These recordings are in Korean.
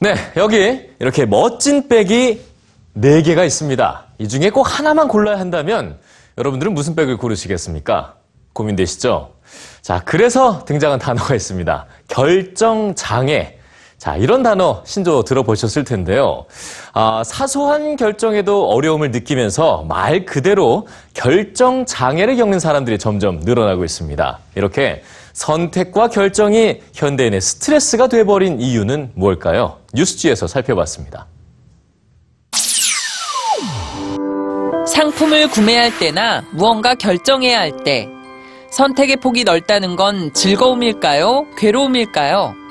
네, 여기 이렇게 멋진 백이 4개가 있습니다. 이 중에 꼭 하나만 골라야 한다면 여러분들은 무슨 백을 고르시겠습니까? 고민되시죠? 자, 그래서 등장한 단어가 있습니다. 결정장애. 자, 이런 단어 신조 들어보셨을 텐데요. 아, 사소한 결정에도 어려움을 느끼면서 말 그대로 결정 장애를 겪는 사람들이 점점 늘어나고 있습니다. 이렇게 선택과 결정이 현대인의 스트레스가 돼버린 이유는 무엇일까요? 뉴스지에서 살펴봤습니다. 상품을 구매할 때나 무언가 결정해야 할 때 선택의 폭이 넓다는 건 즐거움일까요? 괴로움일까요?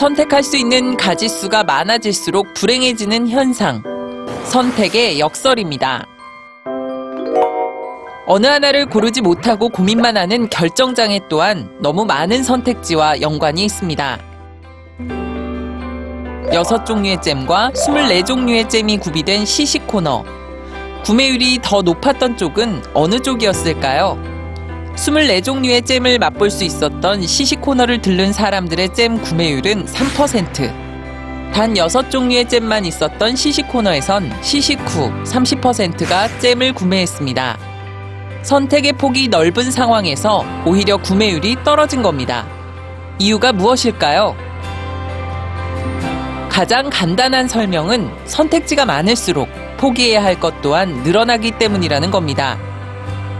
선택할 수 있는 가지수가 많아질수록 불행해지는 현상. 선택의 역설입니다. 어느 하나를 고르지 못하고 고민만 하는 결정장애 또한 너무 많은 선택지와 연관이 있습니다. 여섯 종류의 잼과 24종류의 잼이 구비된 시식 코너. 구매율이 더 높았던 쪽은 어느 쪽이었을까요? 24종류의 잼을 맛볼 수 있었던 시식 코너를 들른 사람들의 잼 구매율은 3%. 단 6종류의 잼만 있었던 시식 코너에선 시식 후 30%가 잼을 구매했습니다. 선택의 폭이 넓은 상황에서 오히려 구매율이 떨어진 겁니다. 이유가 무엇일까요? 가장 간단한 설명은 선택지가 많을수록 포기해야 할 것 또한 늘어나기 때문이라는 겁니다.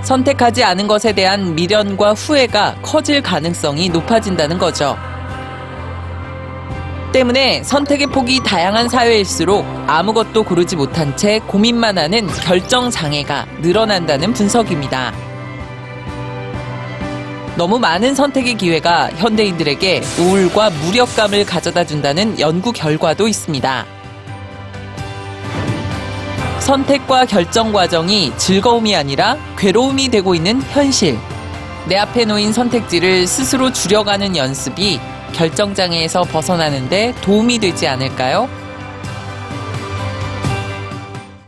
선택하지 않은 것에 대한 미련과 후회가 커질 가능성이 높아진다는 거죠. 때문에 선택의 폭이 다양한 사회일수록 아무것도 고르지 못한 채 고민만 하는 결정 장애가 늘어난다는 분석입니다. 너무 많은 선택의 기회가 현대인들에게 우울과 무력감을 가져다 준다는 연구 결과도 있습니다. 선택과 결정 과정이 즐거움이 아니라 괴로움이 되고 있는 현실. 내 앞에 놓인 선택지를 스스로 줄여가는 연습이 결정장애에서 벗어나는데 도움이 되지 않을까요?